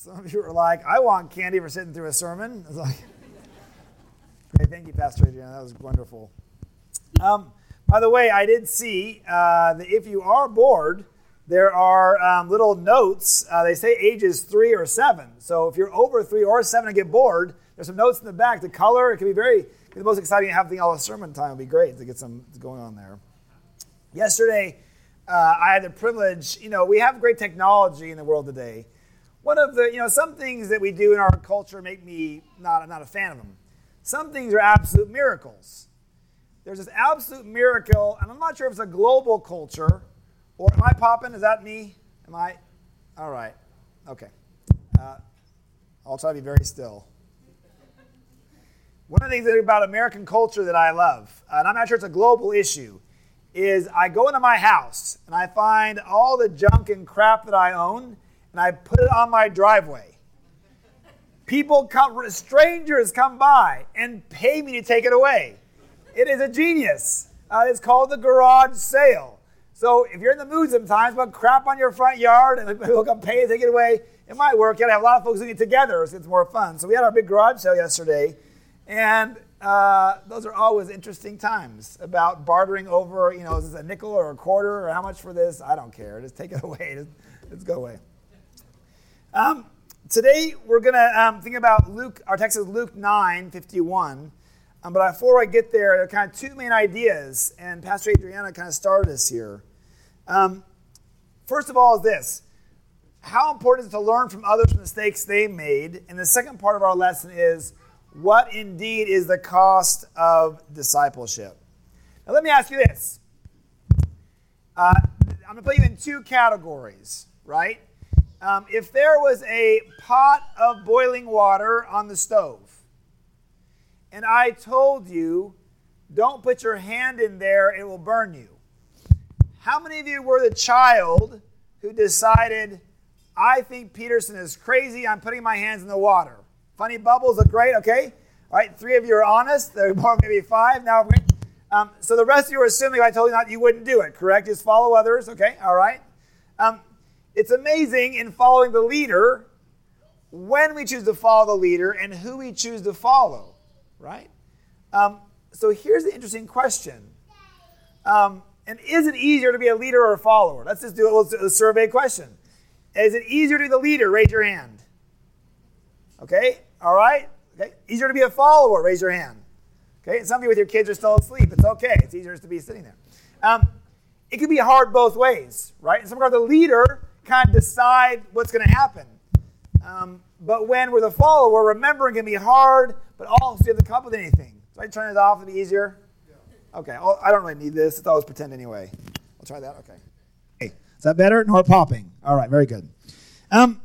Some of you are like, I want candy for sitting through a sermon. It's like, great, thank you, Pastor Adrian. That was wonderful. Um, by the way, I did see uh, that if you are bored, there are um, little notes. Uh, they say ages three or seven. So if you're over three or seven and get bored, there's some notes in the back. The color, it can be very, the most exciting having all the sermon time would be great to get some going on there. Yesterday, uh, I had the privilege, you know, we have great technology in the world today. One of the, you know, some things that we do in our culture make me not, I'm not a fan of them. Some things are absolute miracles. There's this absolute miracle, and I'm not sure if it's a global culture or am I popping? Is that me? Am I? All right. Okay. Uh, I'll try to be very still. One of the things about American culture that I love, and I'm not sure it's a global issue, is I go into my house and I find all the junk and crap that I own and I put it on my driveway. People come, strangers come by and pay me to take it away. It is a genius. Uh, it's called the garage sale. So if you're in the mood sometimes, put crap on your front yard and people come pay to take it away, it might work. You gotta have a lot of folks doing it together, so it's more fun. So we had our big garage sale yesterday, and uh, those are always interesting times about bartering over, you know, is this a nickel or a quarter or how much for this? I don't care. Just take it away. Just, just go away. Um, today we're gonna um, think about Luke. Our text is Luke 9, 51. Um, but before I get there, there are kind of two main ideas, and Pastor Adriana kind of started us here. Um, first of all, is this how important is it to learn from others' mistakes they made? And the second part of our lesson is what indeed is the cost of discipleship? Now, let me ask you this. Uh, I'm going to put you in two categories, right? Um, if there was a pot of boiling water on the stove, and I told you, don't put your hand in there, it will burn you. How many of you were the child who decided, I think Peterson is crazy, I'm putting my hands in the water? Funny bubbles look great, okay? All right, three of you are honest, there are more, maybe five. Now, um, so the rest of you are assuming I told you not, you wouldn't do it, correct? Just follow others, okay? All right. Um, it's amazing in following the leader when we choose to follow the leader and who we choose to follow right? Um, so here's the interesting question. Um, and is it easier to be a leader or a follower? Let's just do a, a survey question. Is it easier to be the leader? Raise your hand. Okay, all right. Okay, easier to be a follower? Raise your hand. Okay, and some of you with your kids are still asleep. It's okay. It's easier to be sitting there. Um, it can be hard both ways, right? In some regard, the leader kind of decide what's going to happen. Um, but when we're the follower, remembering can be hard, but also you have to come up with anything. So I turn it off, it'd be easier. Yeah. Okay, well, I don't really need this. It's always pretend anyway. I'll try that. Okay. Hey, is that better? No more popping. All right, very good. Um,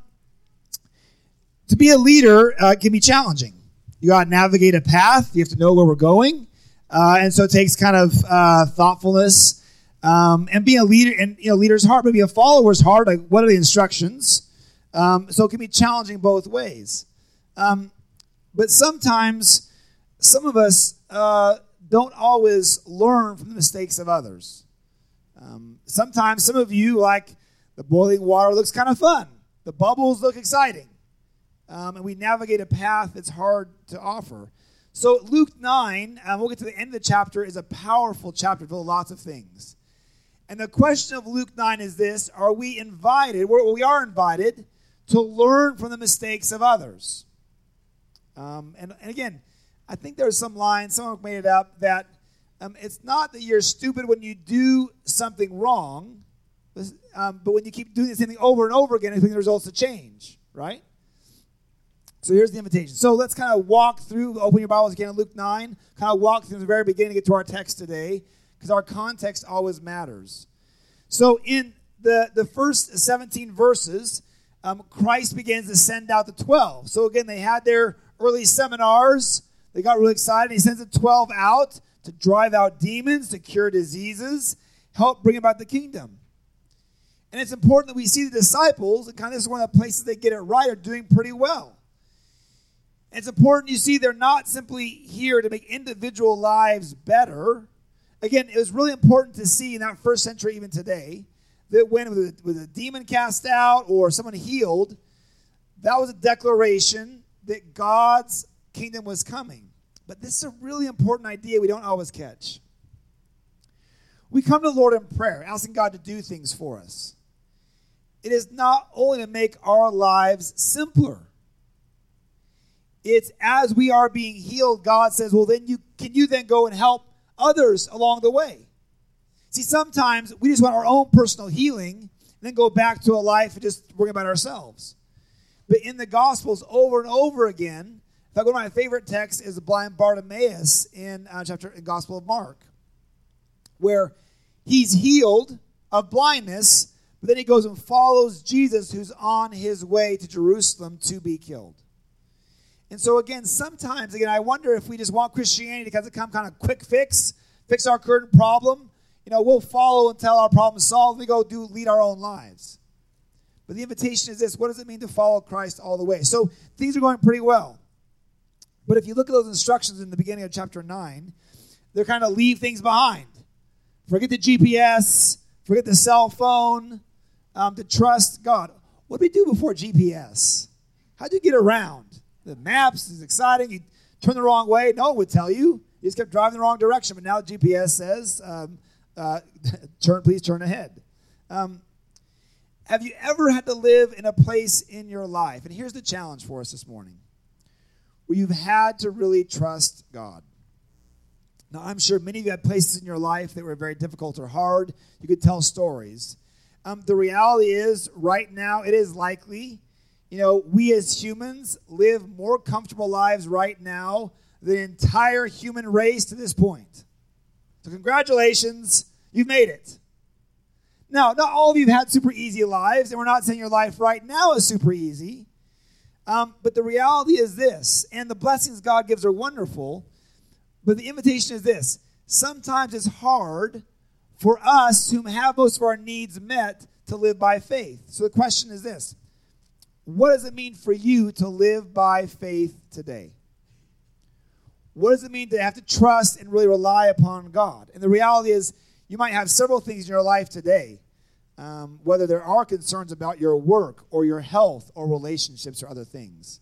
to be a leader uh, can be challenging. You got to navigate a path. You have to know where we're going, uh, and so it takes kind of uh, thoughtfulness. Um, and being a leader, and you know, leader's hard, but being a follower is hard. Like, what are the instructions? Um, so it can be challenging both ways. Um, but sometimes some of us uh, don't always learn from the mistakes of others. Um, sometimes some of you, like the boiling water, looks kind of fun. The bubbles look exciting. Um, and we navigate a path that's hard to offer. So, Luke 9, and we'll get to the end of the chapter, is a powerful chapter full of lots of things. And the question of Luke 9 is this Are we invited? we are invited to learn from the mistakes of others. Um, and, and, again, I think there's some line, someone made it up, that um, it's not that you're stupid when you do something wrong, um, but when you keep doing the same thing over and over again, I think the results to change, right? So here's the invitation. So let's kind of walk through, open your Bibles again in Luke 9, kind of walk through the very beginning to get to our text today, because our context always matters. So in the, the first 17 verses, um, Christ begins to send out the 12. So again, they had their early seminars. They got really excited. He sends the 12 out to drive out demons, to cure diseases, help bring about the kingdom. And it's important that we see the disciples, and kind of this is one of the places they get it right, are doing pretty well. It's important you see they're not simply here to make individual lives better. Again, it was really important to see in that first century, even today, that when with a, with a demon cast out or someone healed, That was a declaration that God's kingdom was coming. But this is a really important idea we don't always catch. We come to the Lord in prayer, asking God to do things for us. It is not only to make our lives simpler. It's as we are being healed, God says, well, then you can you then go and help others along the way. See, sometimes we just want our own personal healing and then go back to a life of just worrying about ourselves. But in the Gospels, over and over again, in fact, one of my favorite texts is the blind Bartimaeus in uh, chapter in Gospel of Mark, where he's healed of blindness, but then he goes and follows Jesus, who's on his way to Jerusalem to be killed. And so, again, sometimes, again, I wonder if we just want Christianity to come kind of quick fix, fix our current problem. You know, we'll follow until our problem is solved. We go do lead our own lives. But the invitation is this what does it mean to follow Christ all the way? So things are going pretty well. But if you look at those instructions in the beginning of chapter 9, they're kind of leave things behind. Forget the GPS, forget the cell phone, um, to trust God. What did we do before GPS? How'd you get around? The maps is exciting. You turn the wrong way, no one would tell you. You just kept driving the wrong direction. But now GPS says, um, uh, turn, please turn ahead. Um, have you ever had to live in a place in your life? And here's the challenge for us this morning where you've had to really trust God. Now, I'm sure many of you had places in your life that were very difficult or hard. You could tell stories. Um, the reality is, right now, it is likely, you know, we as humans live more comfortable lives right now than the entire human race to this point. So, congratulations, you've made it. Now, not all of you have had super easy lives, and we're not saying your life right now is super easy. Um, but the reality is this, and the blessings God gives are wonderful, but the invitation is this sometimes it's hard for us who have most of our needs met to live by faith. So the question is this What does it mean for you to live by faith today? What does it mean to have to trust and really rely upon God? And the reality is, you might have several things in your life today, um, whether there are concerns about your work or your health or relationships or other things.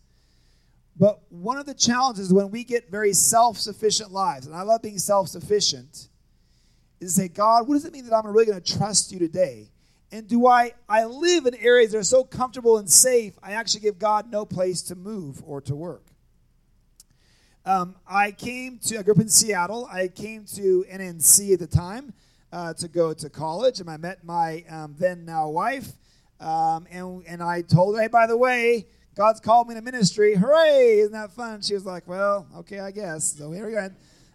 But one of the challenges when we get very self sufficient lives, and I love being self sufficient, is to say, God, what does it mean that I'm really going to trust you today? And do I, I live in areas that are so comfortable and safe, I actually give God no place to move or to work? Um, I came to, I grew up in Seattle. I came to NNC at the time uh, to go to college, and I met my um, then now wife. Um, and, and I told her, hey, by the way, God's called me to ministry. Hooray! Isn't that fun? She was like, well, okay, I guess. So here we go.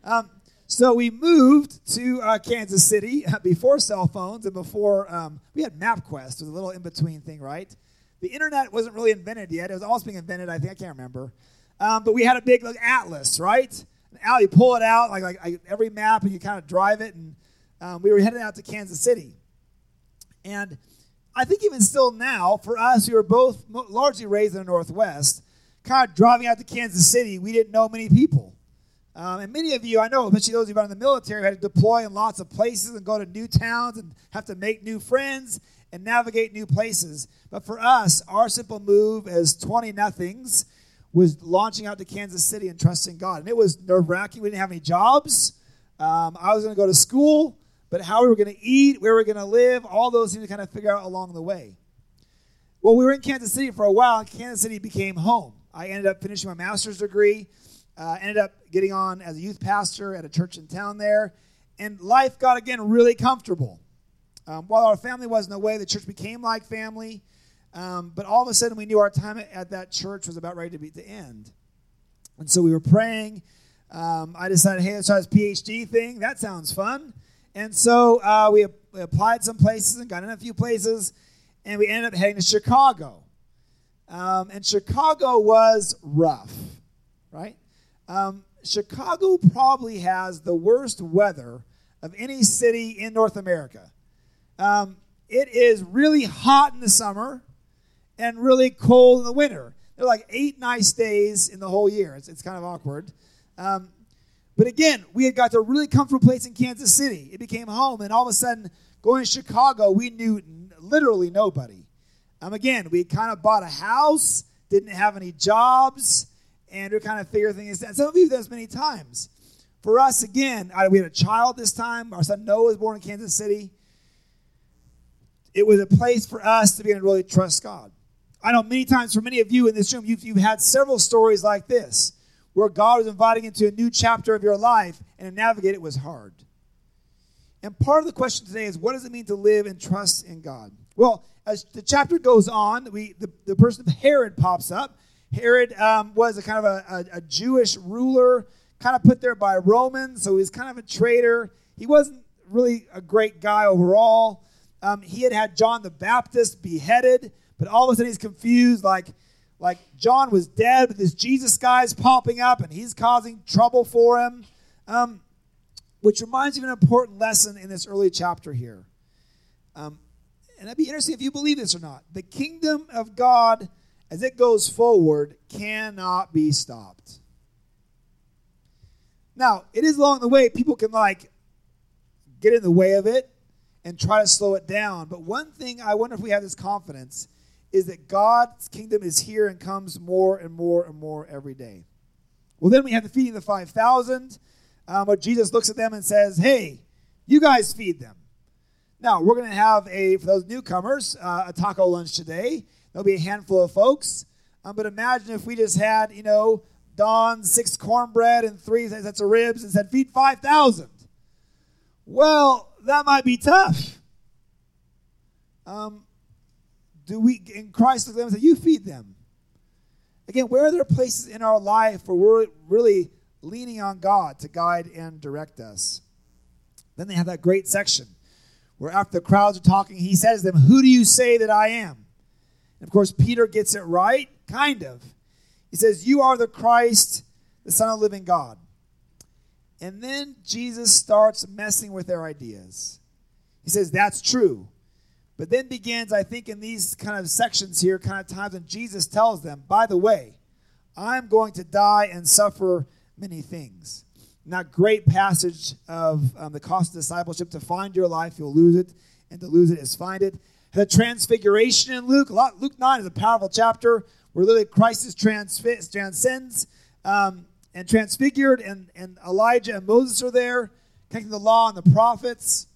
Um, so we moved to uh, Kansas City before cell phones and before um, we had MapQuest. Was a little in between thing, right? The internet wasn't really invented yet. It was almost being invented. I think I can't remember. Um, but we had a big like, atlas, right? And Al, you pull it out like, like, every map, and you kind of drive it. And um, we were heading out to Kansas City, and I think even still now, for us who were both largely raised in the Northwest, kind of driving out to Kansas City, we didn't know many people. Um, and many of you, I know, especially those of you in the military, had to deploy in lots of places and go to new towns and have to make new friends and navigate new places. But for us, our simple move as 20 nothings was launching out to Kansas City and trusting God. And it was nerve wracking. We didn't have any jobs. Um, I was going to go to school but how we were going to eat, where we were going to live, all those things to kind of figure out along the way. Well, we were in Kansas City for a while, and Kansas City became home. I ended up finishing my master's degree, uh, ended up getting on as a youth pastor at a church in town there, and life got again really comfortable. Um, while our family wasn't away, the church became like family. Um, but all of a sudden, we knew our time at that church was about ready to be to end. And so we were praying. Um, I decided, hey, let's try this PhD thing. That sounds fun. And so uh, we, we applied some places and got in a few places, and we ended up heading to Chicago. Um, and Chicago was rough, right? Um, Chicago probably has the worst weather of any city in North America. Um, it is really hot in the summer and really cold in the winter. There are like eight nice days in the whole year. It's, it's kind of awkward. Um, but again, we had got to a really comfortable place in Kansas City. It became home, and all of a sudden, going to Chicago, we knew literally nobody. Um, again, we kind of bought a house, didn't have any jobs, and we're kind of figuring things out. Some of you have done this many times. For us, again, we had a child this time. Our son Noah was born in Kansas City. It was a place for us to be able to really trust God. I know many times for many of you in this room, you've, you've had several stories like this where God was inviting into a new chapter of your life, and to navigate it was hard. And part of the question today is what does it mean to live and trust in God? Well, as the chapter goes on, we the, the person of Herod pops up. Herod um, was a kind of a, a, a Jewish ruler, kind of put there by Romans, so he's kind of a traitor. He wasn't really a great guy overall. Um, he had had John the Baptist beheaded, but all of a sudden he's confused, like like John was dead, but this Jesus guy is popping up and he's causing trouble for him. Um, which reminds me of an important lesson in this early chapter here. Um, and it'd be interesting if you believe this or not. The kingdom of God, as it goes forward, cannot be stopped. Now, it is along the way, people can like get in the way of it and try to slow it down. But one thing I wonder if we have this confidence is that God's kingdom is here and comes more and more and more every day. Well, then we have the feeding of the 5,000, um, where Jesus looks at them and says, Hey, you guys feed them. Now, we're going to have a, for those newcomers, uh, a taco lunch today. There'll be a handful of folks. Um, but imagine if we just had, you know, Don, six cornbread and three sets of ribs and said, feed 5,000. Well, that might be tough. Um, do we, in Christ, look at them and say, You feed them? Again, where are there places in our life where we're really leaning on God to guide and direct us? Then they have that great section where after the crowds are talking, he says to them, Who do you say that I am? And of course, Peter gets it right, kind of. He says, You are the Christ, the Son of the living God. And then Jesus starts messing with their ideas. He says, That's true. But then begins, I think, in these kind of sections here, kind of times when Jesus tells them, by the way, I'm going to die and suffer many things. That great passage of um, the cost of discipleship to find your life, you'll lose it, and to lose it is find it. The transfiguration in Luke, Luke 9 is a powerful chapter where literally Christ is transfi- transcends um, and transfigured, and, and Elijah and Moses are there, connecting the law and the prophets.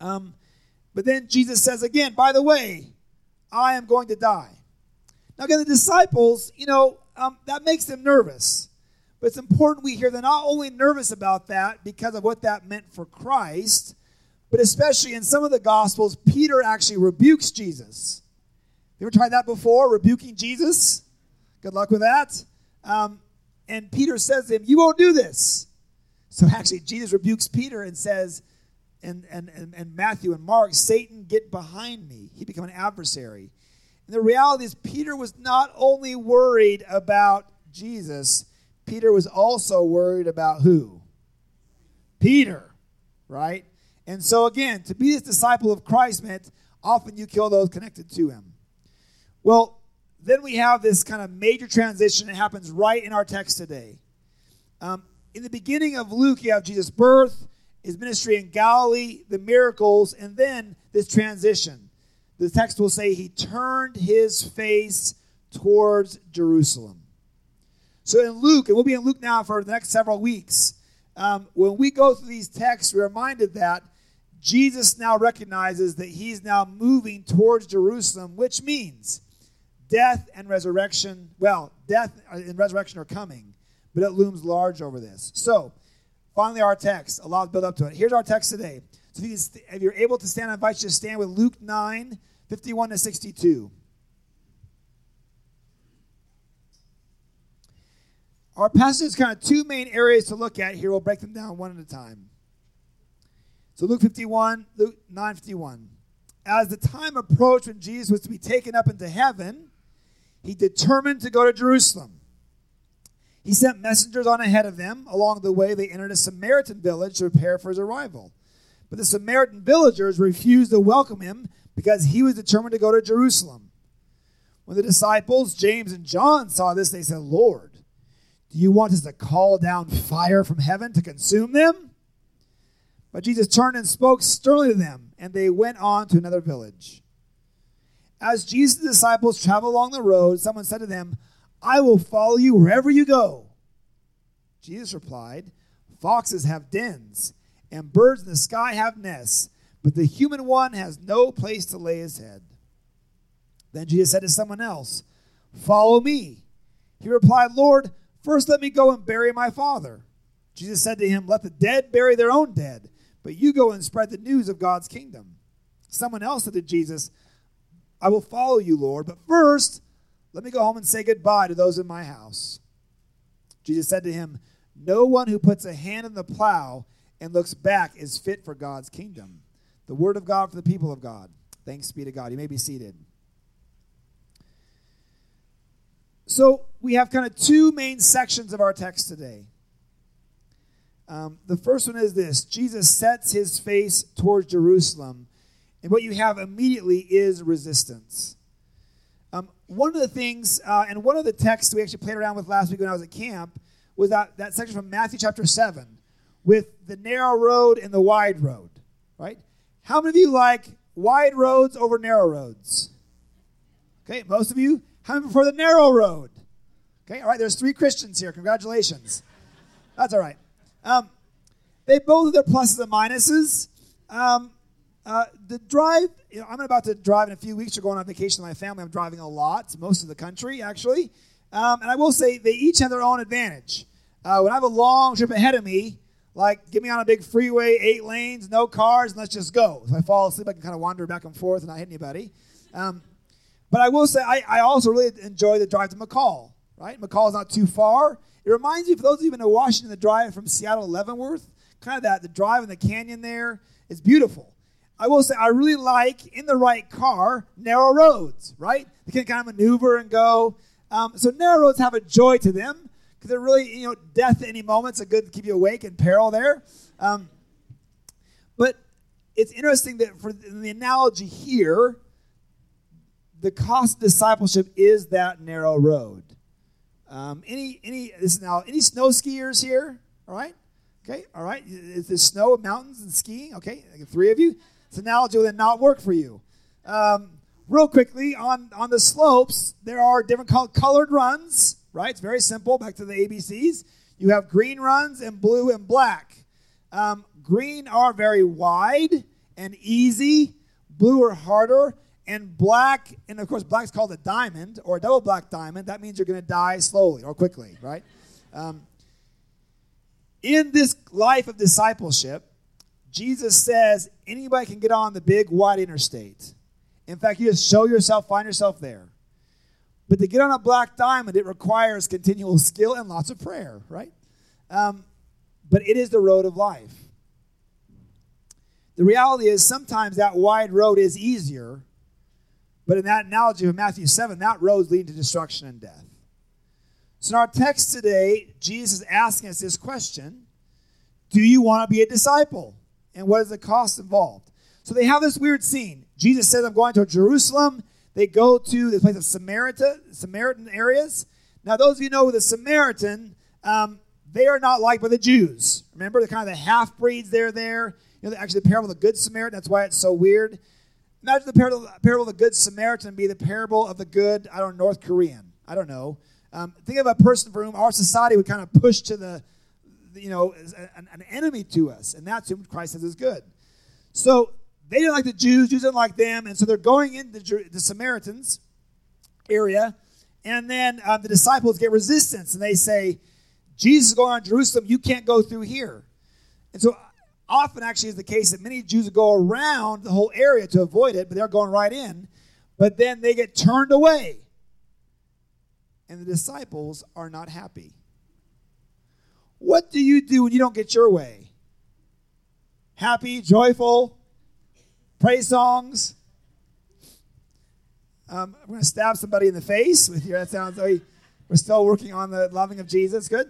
Um, but then Jesus says again, by the way, I am going to die. Now, again, the disciples, you know, um, that makes them nervous. But it's important we hear they're not only nervous about that because of what that meant for Christ, but especially in some of the Gospels, Peter actually rebukes Jesus. You ever tried that before, rebuking Jesus? Good luck with that. Um, and Peter says to him, You won't do this. So actually, Jesus rebukes Peter and says, and, and, and, and Matthew and Mark, Satan, get behind me. He became an adversary. And the reality is, Peter was not only worried about Jesus, Peter was also worried about who? Peter, right? And so, again, to be this disciple of Christ meant often you kill those connected to him. Well, then we have this kind of major transition that happens right in our text today. Um, in the beginning of Luke, you have Jesus' birth, his ministry in Galilee, the miracles, and then this transition. The text will say he turned his face towards Jerusalem. So in Luke, and we'll be in Luke now for the next several weeks, um, when we go through these texts, we're reminded that Jesus now recognizes that he's now moving towards Jerusalem, which means death and resurrection. Well, death and resurrection are coming, but it looms large over this. So, finally, our text. A lot build up to it. Here's our text today. So, if you're able to stand, I invite you to stand with Luke 9, 51 to 62. Our passage is kind of two main areas to look at here. We'll break them down one at a time. So Luke 51, Luke 9 51. As the time approached when Jesus was to be taken up into heaven, he determined to go to Jerusalem. He sent messengers on ahead of them. Along the way, they entered a Samaritan village to prepare for his arrival. But the Samaritan villagers refused to welcome him because he was determined to go to Jerusalem. When the disciples, James and John, saw this, they said, Lord, do you want us to call down fire from heaven to consume them? But Jesus turned and spoke sternly to them, and they went on to another village. As Jesus' disciples traveled along the road, someone said to them, I will follow you wherever you go. Jesus replied, Foxes have dens, and birds in the sky have nests, but the human one has no place to lay his head. Then Jesus said to someone else, Follow me. He replied, Lord, first let me go and bury my father. Jesus said to him, Let the dead bury their own dead, but you go and spread the news of God's kingdom. Someone else said to Jesus, I will follow you, Lord, but first let me go home and say goodbye to those in my house. Jesus said to him, No one who puts a hand in the plow and looks back is fit for God's kingdom. The word of God for the people of God. Thanks be to God. You may be seated. So we have kind of two main sections of our text today. Um, the first one is this Jesus sets his face towards Jerusalem, and what you have immediately is resistance. Um, one of the things, uh, and one of the texts we actually played around with last week when I was at camp, was that, that section from Matthew chapter 7 with the narrow road and the wide road, right? How many of you like wide roads over narrow roads? Okay, most of you. How many prefer the narrow road? Okay, all right, there's three Christians here. Congratulations. That's all right. Um, they both have their pluses and minuses. Um, uh, the drive, you know, I'm about to drive in a few weeks. We're going on vacation with my family. I'm driving a lot, most of the country, actually. Um, and I will say they each have their own advantage. Uh, when I have a long trip ahead of me, like get me on a big freeway, eight lanes, no cars, and let's just go. If I fall asleep, I can kind of wander back and forth and not hit anybody. Um, but I will say, I, I also really enjoy the drive to McCall, right? McCall is not too far. It reminds me, for those of you who know Washington, the drive from Seattle to Leavenworth, kind of that, the drive in the canyon there is beautiful. I will say, I really like, in the right car, narrow roads, right? They can kind of maneuver and go. Um, so narrow roads have a joy to them because they're really, you know, death at any moment. It's good to keep you awake in peril there. Um, but it's interesting that for the analogy here, the cost of discipleship is that narrow road. Um, any any this now any snow skiers here? All right, okay, all right. Is there snow, mountains, and skiing? Okay, three of you. This analogy will then not work for you. Um, real quickly on on the slopes, there are different colored runs. Right, it's very simple. Back to the ABCs. You have green runs and blue and black. Um, green are very wide and easy. Blue are harder and black, and of course, black is called a diamond or a double black diamond. That means you're going to die slowly or quickly, right? Um, in this life of discipleship, Jesus says anybody can get on the big wide interstate. In fact, you just show yourself, find yourself there. But to get on a black diamond, it requires continual skill and lots of prayer, right? Um, but it is the road of life. The reality is sometimes that wide road is easier but in that analogy of Matthew 7, that road leading to destruction and death. So in our text today, Jesus is asking us this question Do you want to be a disciple? And what is the cost involved? So they have this weird scene. Jesus says, I'm going to Jerusalem. They go to the place of Samaritan, Samaritan areas. Now, those of you know the Samaritan, um, they are not liked by the Jews. Remember, the kind of the half breeds they're there. You know, actually, the parable of the Good Samaritan, that's why it's so weird. Imagine the parable, parable of the Good Samaritan be the parable of the good, I don't know, North Korean. I don't know. Um, think of a person for whom our society would kind of push to the, you know, an, an enemy to us, and that's who Christ says is good. So they didn't like the Jews, Jews didn't like them, and so they're going into the Samaritans area, and then um, the disciples get resistance, and they say, Jesus is going on Jerusalem, you can't go through here. And so often actually is the case that many Jews go around the whole area to avoid it, but they're going right in. But then they get turned away. And the disciples are not happy. What do you do when you don't get your way? Happy, joyful, praise songs. Um, I'm going to stab somebody in the face with your. That sounds like we're still working on the loving of Jesus. Good.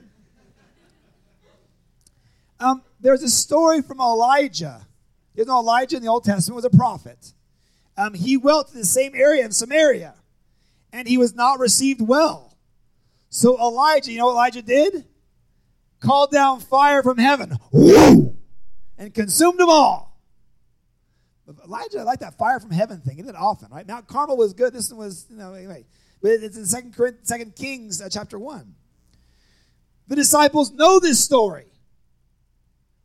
Um, there's a story from Elijah. You know, Elijah in the Old Testament was a prophet. Um, he went to the same area in Samaria, and he was not received well. So Elijah, you know what Elijah did? Called down fire from heaven, and consumed them all. Elijah, I like that fire from heaven thing. It often, right? Mount Carmel was good. This one was, you know, anyway. But it's in Second, Second Kings uh, chapter 1. The disciples know this story.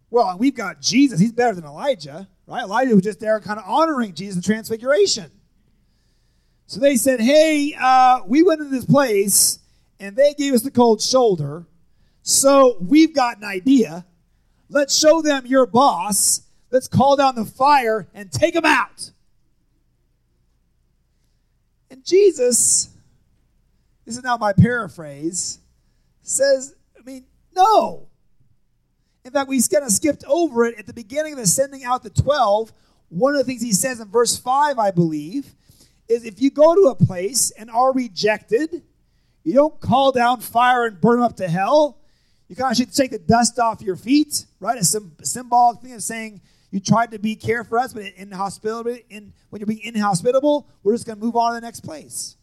Well, we've got Jesus. He's better than Elijah, right? Elijah was just there kind of honoring Jesus transfiguration. So they said, hey, uh, we went into this place and they gave us the cold shoulder. So we've got an idea. Let's show them your boss. Let's call down the fire and take them out. And Jesus, this is now my paraphrase, says, I mean, no. In fact, we kind of skipped over it at the beginning of the sending out the 12. One of the things he says in verse 5, I believe, is if you go to a place and are rejected, you don't call down fire and burn them up to hell. You kind of should take the dust off your feet, right? A, symbolic thing of saying you tried to be care for us, but in hospitality, in when you're being inhospitable, we're just going to move on to the next place.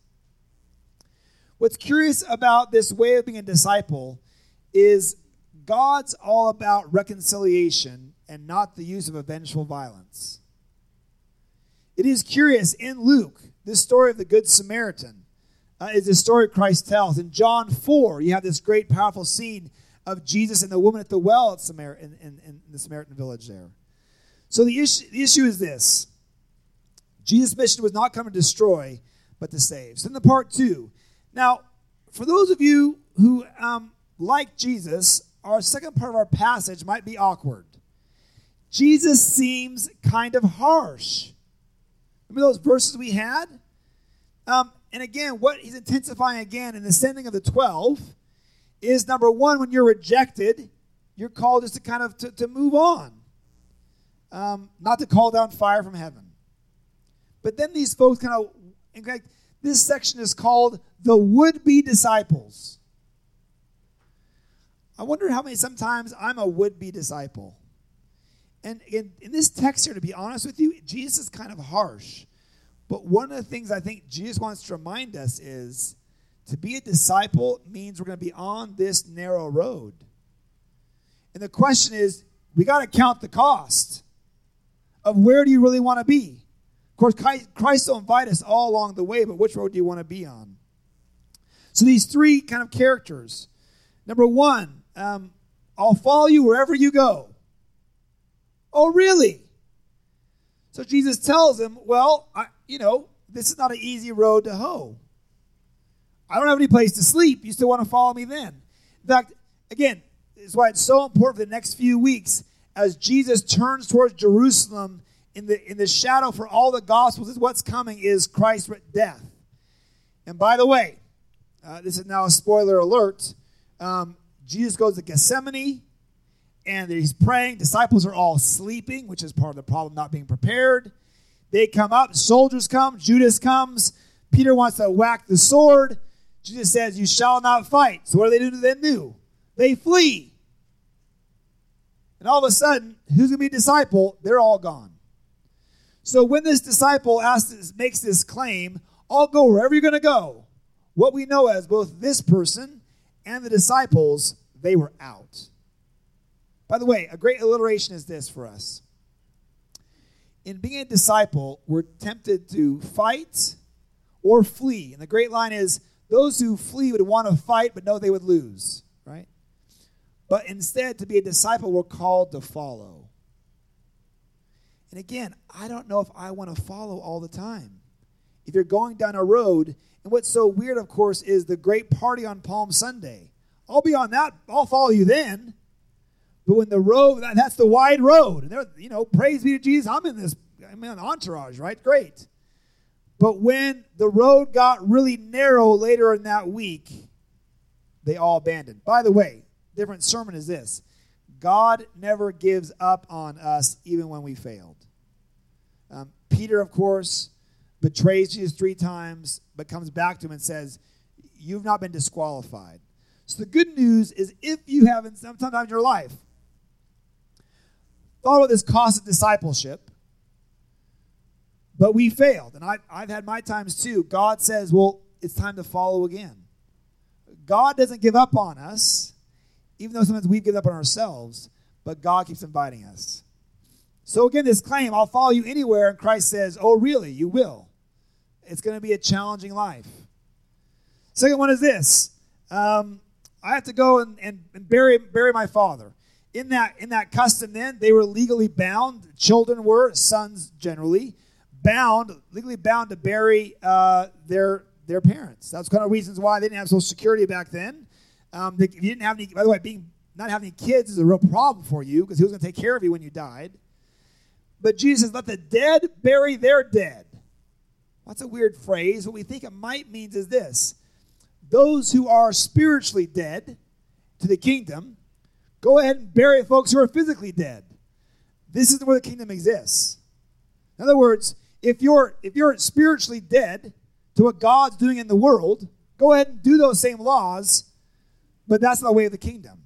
What's curious about this way of being a disciple is God's all about reconciliation and not the use of a vengeful violence. It is curious in Luke, this story of the Good Samaritan uh, is the story Christ tells. In John 4, you have this great, powerful scene of Jesus and the woman at the well at Samar- in, in, in the Samaritan village there. So the issue, the issue is this Jesus' mission was not come to destroy, but to save. So, in the part two, now, for those of you who, um, like Jesus, our second part of our passage might be awkward. Jesus seems kind of harsh. Remember those verses we had? Um, and again, what he's intensifying again in the sending of the 12 is number one, when you're rejected, you're called just to kind of to, to move on, um, not to call down fire from heaven. But then these folks kind of, in fact, this section is called the would be disciples. I wonder how many sometimes I'm a would be disciple. And in, in this text here, to be honest with you, Jesus is kind of harsh. But one of the things I think Jesus wants to remind us is to be a disciple means we're going to be on this narrow road. And the question is, we got to count the cost of where do you really want to be? Of course, Christ will invite us all along the way, but which road do you want to be on? So these three kind of characters. Number one, um, I'll follow you wherever you go. Oh, really? So Jesus tells him, well, I, you know, this is not an easy road to hoe. I don't have any place to sleep. You still want to follow me then? In fact, again, this is why it's so important for the next few weeks as Jesus turns towards Jerusalem in the in the shadow for all the gospels is what's coming is Christ's death. And by the way, uh, this is now a spoiler alert. Um, Jesus goes to Gethsemane and he's praying. Disciples are all sleeping, which is part of the problem, not being prepared. They come up, soldiers come, Judas comes. Peter wants to whack the sword. Jesus says, You shall not fight. So what do they do them new? They flee. And all of a sudden, who's going to be a disciple? They're all gone. So when this disciple asks, makes this claim, I'll go wherever you're going to go, what we know as both this person and the disciples, they were out. By the way, a great alliteration is this for us. In being a disciple, we're tempted to fight or flee. And the great line is those who flee would want to fight but know they would lose, right? But instead, to be a disciple, we're called to follow. And again, I don't know if I want to follow all the time. If you're going down a road, and what's so weird, of course, is the great party on Palm Sunday. I'll be on that, I'll follow you then. But when the road, that's the wide road. And there, you know, praise be to Jesus, I'm in this, I'm in an entourage, right? Great. But when the road got really narrow later in that week, they all abandoned. By the way, different sermon is this God never gives up on us even when we failed. Um, Peter, of course, betrays Jesus three times, but comes back to him and says, You've not been disqualified. So the good news is if you haven't, sometime in your life, thought about this cost of discipleship, but we failed. And I, I've had my times too. God says, well, it's time to follow again. God doesn't give up on us, even though sometimes we've given up on ourselves, but God keeps inviting us. So again, this claim, I'll follow you anywhere, and Christ says, Oh, really? You will. It's going to be a challenging life. Second one is this um, I have to go and, and, and bury, bury my father. In that, in that custom, then, they were legally bound. Children were, sons generally, bound, legally bound to bury uh, their, their parents. That's kind of reasons why they didn't have Social Security back then. Um, they, if you didn't have any, by the way, being not having kids is a real problem for you because he was going to take care of you when you died. But Jesus let the dead bury their dead. That's a weird phrase. What we think it might means is this those who are spiritually dead to the kingdom, go ahead and bury folks who are physically dead. This is where the kingdom exists. In other words, if you're if you're spiritually dead to what God's doing in the world, go ahead and do those same laws, but that's not the way of the kingdom.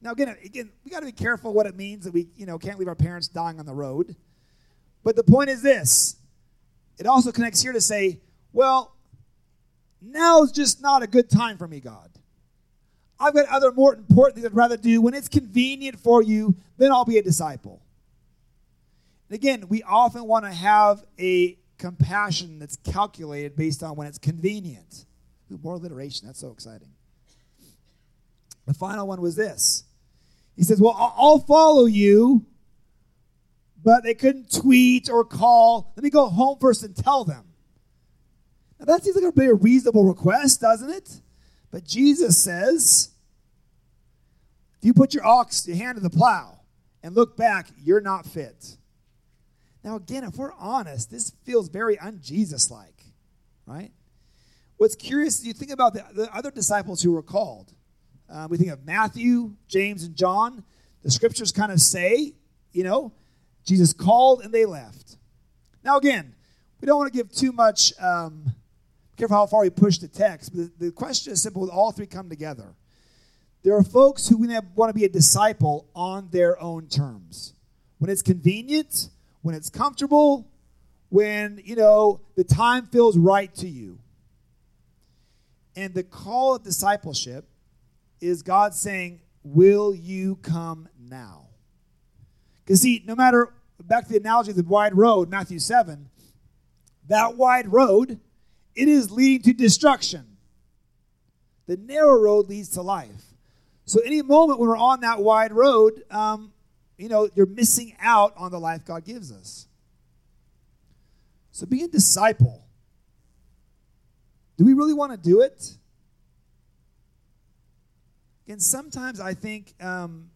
Now again, again, we got to be careful what it means that we, you know, can't leave our parents dying on the road. But the point is this. It also connects here to say, well, now is just not a good time for me, God. I've got other more important things I'd rather do. When it's convenient for you, then I'll be a disciple. And again, we often want to have a compassion that's calculated based on when it's convenient. Ooh, more alliteration. That's so exciting. The final one was this. He says, Well, I'll follow you, but they couldn't tweet or call. Let me go home first and tell them. Now, that seems like a very reasonable request, doesn't it? But Jesus says, if you put your ox, your hand to the plow, and look back, you're not fit. Now, again, if we're honest, this feels very un-Jesus like, right? What's curious is you think about the, the other disciples who were called. Uh, we think of Matthew, James, and John. The scriptures kind of say, you know, Jesus called and they left. Now, again, we don't want to give too much um, careful how far we push the text. But the, the question is simple: all three come together. There are folks who want to be a disciple on their own terms. When it's convenient, when it's comfortable, when you know the time feels right to you. And the call of discipleship is God saying, Will you come now? Because, see, no matter, back to the analogy of the wide road, Matthew 7, that wide road it is leading to destruction. The narrow road leads to life. So, any moment when we're on that wide road, um, you know, you're missing out on the life God gives us. So, be a disciple, do we really want to do it? And sometimes I think, um,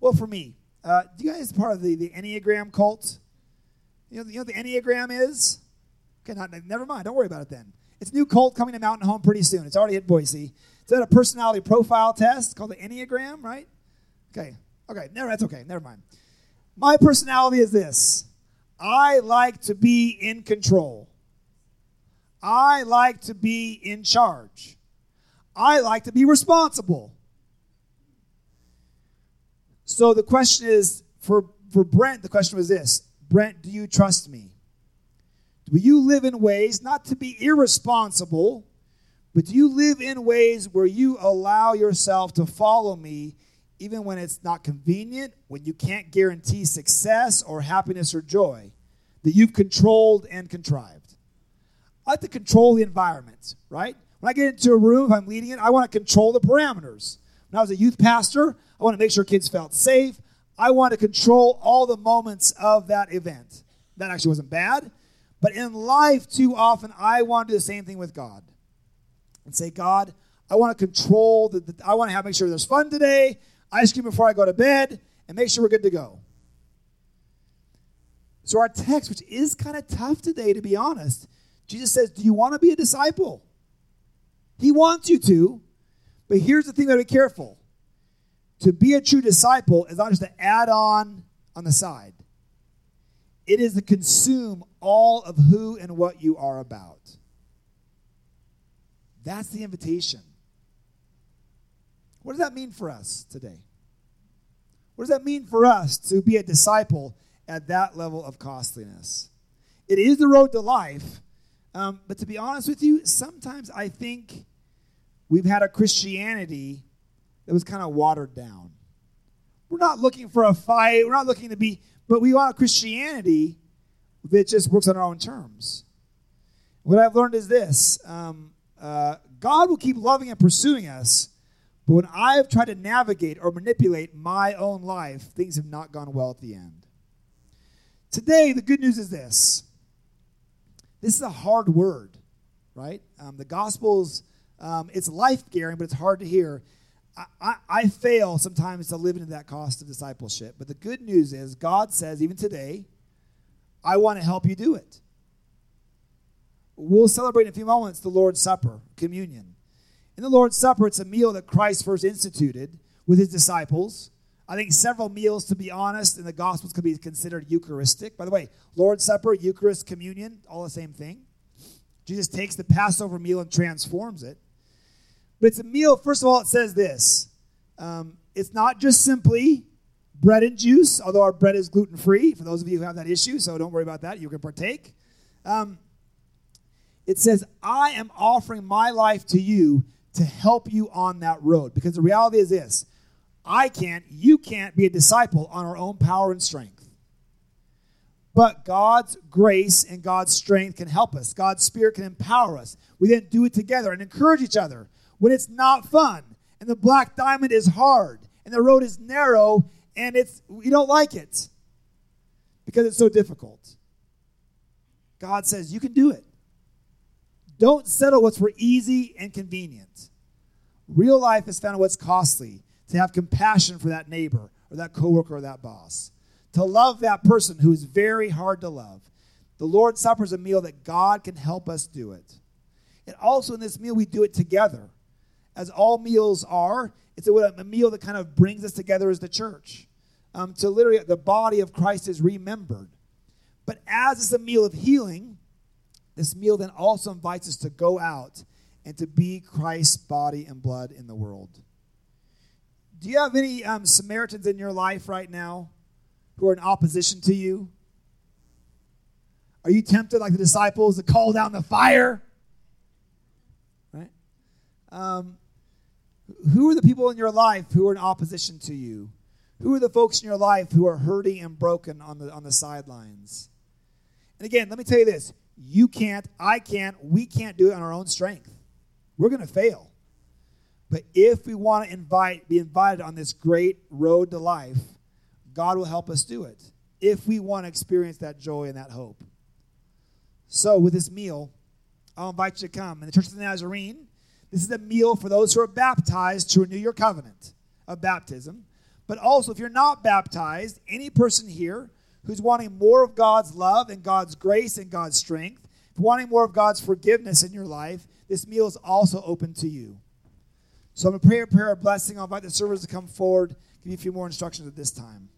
well, for me, uh, do you guys part of the, the Enneagram cult? You know, you know what the Enneagram is? Okay, not, never mind. Don't worry about it then. It's a new cult coming to Mountain Home pretty soon. It's already hit Boise. It's at a personality profile test called the Enneagram, right? Okay. Okay. Never. That's okay. Never mind. My personality is this. I like to be in control. I like to be in charge. I like to be responsible. So the question is for, for Brent, the question was this Brent, do you trust me? Do you live in ways not to be irresponsible, but do you live in ways where you allow yourself to follow me even when it's not convenient, when you can't guarantee success or happiness or joy, that you've controlled and contrived? I like to control the environment, right? When I get into a room, if I'm leading it, I want to control the parameters. When I was a youth pastor, I want to make sure kids felt safe. I want to control all the moments of that event. That actually wasn't bad. But in life, too often, I want to do the same thing with God and say, God, I want to control, the, the I want to have make sure there's fun today, ice cream before I go to bed, and make sure we're good to go. So, our text, which is kind of tough today, to be honest, Jesus says, Do you want to be a disciple? He wants you to, but here's the thing that be careful. To be a true disciple is not just to add on on the side. It is to consume all of who and what you are about. That's the invitation. What does that mean for us today? What does that mean for us to be a disciple at that level of costliness? It is the road to life, um, but to be honest with you, sometimes I think we've had a Christianity that was kind of watered down. We're not looking for a fight. We're not looking to be, but we want a Christianity that just works on our own terms. What I've learned is this um, uh, God will keep loving and pursuing us, but when I've tried to navigate or manipulate my own life, things have not gone well at the end. Today, the good news is this this is a hard word, right? Um, the Gospels, um, it's life giving, but it's hard to hear. I, I, fail sometimes to live into that cost of discipleship. But the good news is, God says, even today, I want to help you do it. We'll celebrate in a few moments the Lord's Supper, communion. In the Lord's Supper, it's a meal that Christ first instituted with his disciples. I think several meals, to be honest, in the Gospels could be considered Eucharistic. By the way, Lord's Supper, Eucharist, communion, all the same thing. Jesus takes the Passover meal and transforms it. But it's a meal, first of all, it says this um, it's not just simply bread and juice, although our bread is gluten free for those of you who have that issue, so don't worry about that. You can partake. Um, it says, I am offering my life to you to help you on that road. Because the reality is this I can't, you can't be a disciple on our own power and strength. But God's grace and God's strength can help us. God's Spirit can empower us. We then do it together and encourage each other when it's not fun and the black diamond is hard and the road is narrow and it's we don't like it because it's so difficult. God says you can do it. Don't settle what's for easy and convenient. Real life is found in what's costly. To have compassion for that neighbor or that coworker or that boss. To love that person who is very hard to love. The Lord's Supper is a meal that God can help us do it. And also in this meal, we do it together. As all meals are, it's a, a meal that kind of brings us together as the church. Um, to literally, the body of Christ is remembered. But as it's a meal of healing, this meal then also invites us to go out and to be Christ's body and blood in the world. Do you have any um, Samaritans in your life right now who are in opposition to you? Are you tempted, like the disciples, to call down the fire? Right? Um, who are the people in your life who are in opposition to you? Who are the folks in your life who are hurting and broken on the, on the sidelines? And again, let me tell you this you can't, I can't, we can't do it on our own strength. We're going to fail. But if we want to invite, be invited on this great road to life, God will help us do it. If we want to experience that joy and that hope. So, with this meal, I'll invite you to come. In the Church of the Nazarene, this is a meal for those who are baptized to renew your covenant of baptism. But also, if you're not baptized, any person here who's wanting more of God's love and God's grace and God's strength, wanting more of God's forgiveness in your life, this meal is also open to you. So I'm going to pray a prayer of blessing. I'll invite the servers to come forward, give you a few more instructions at this time.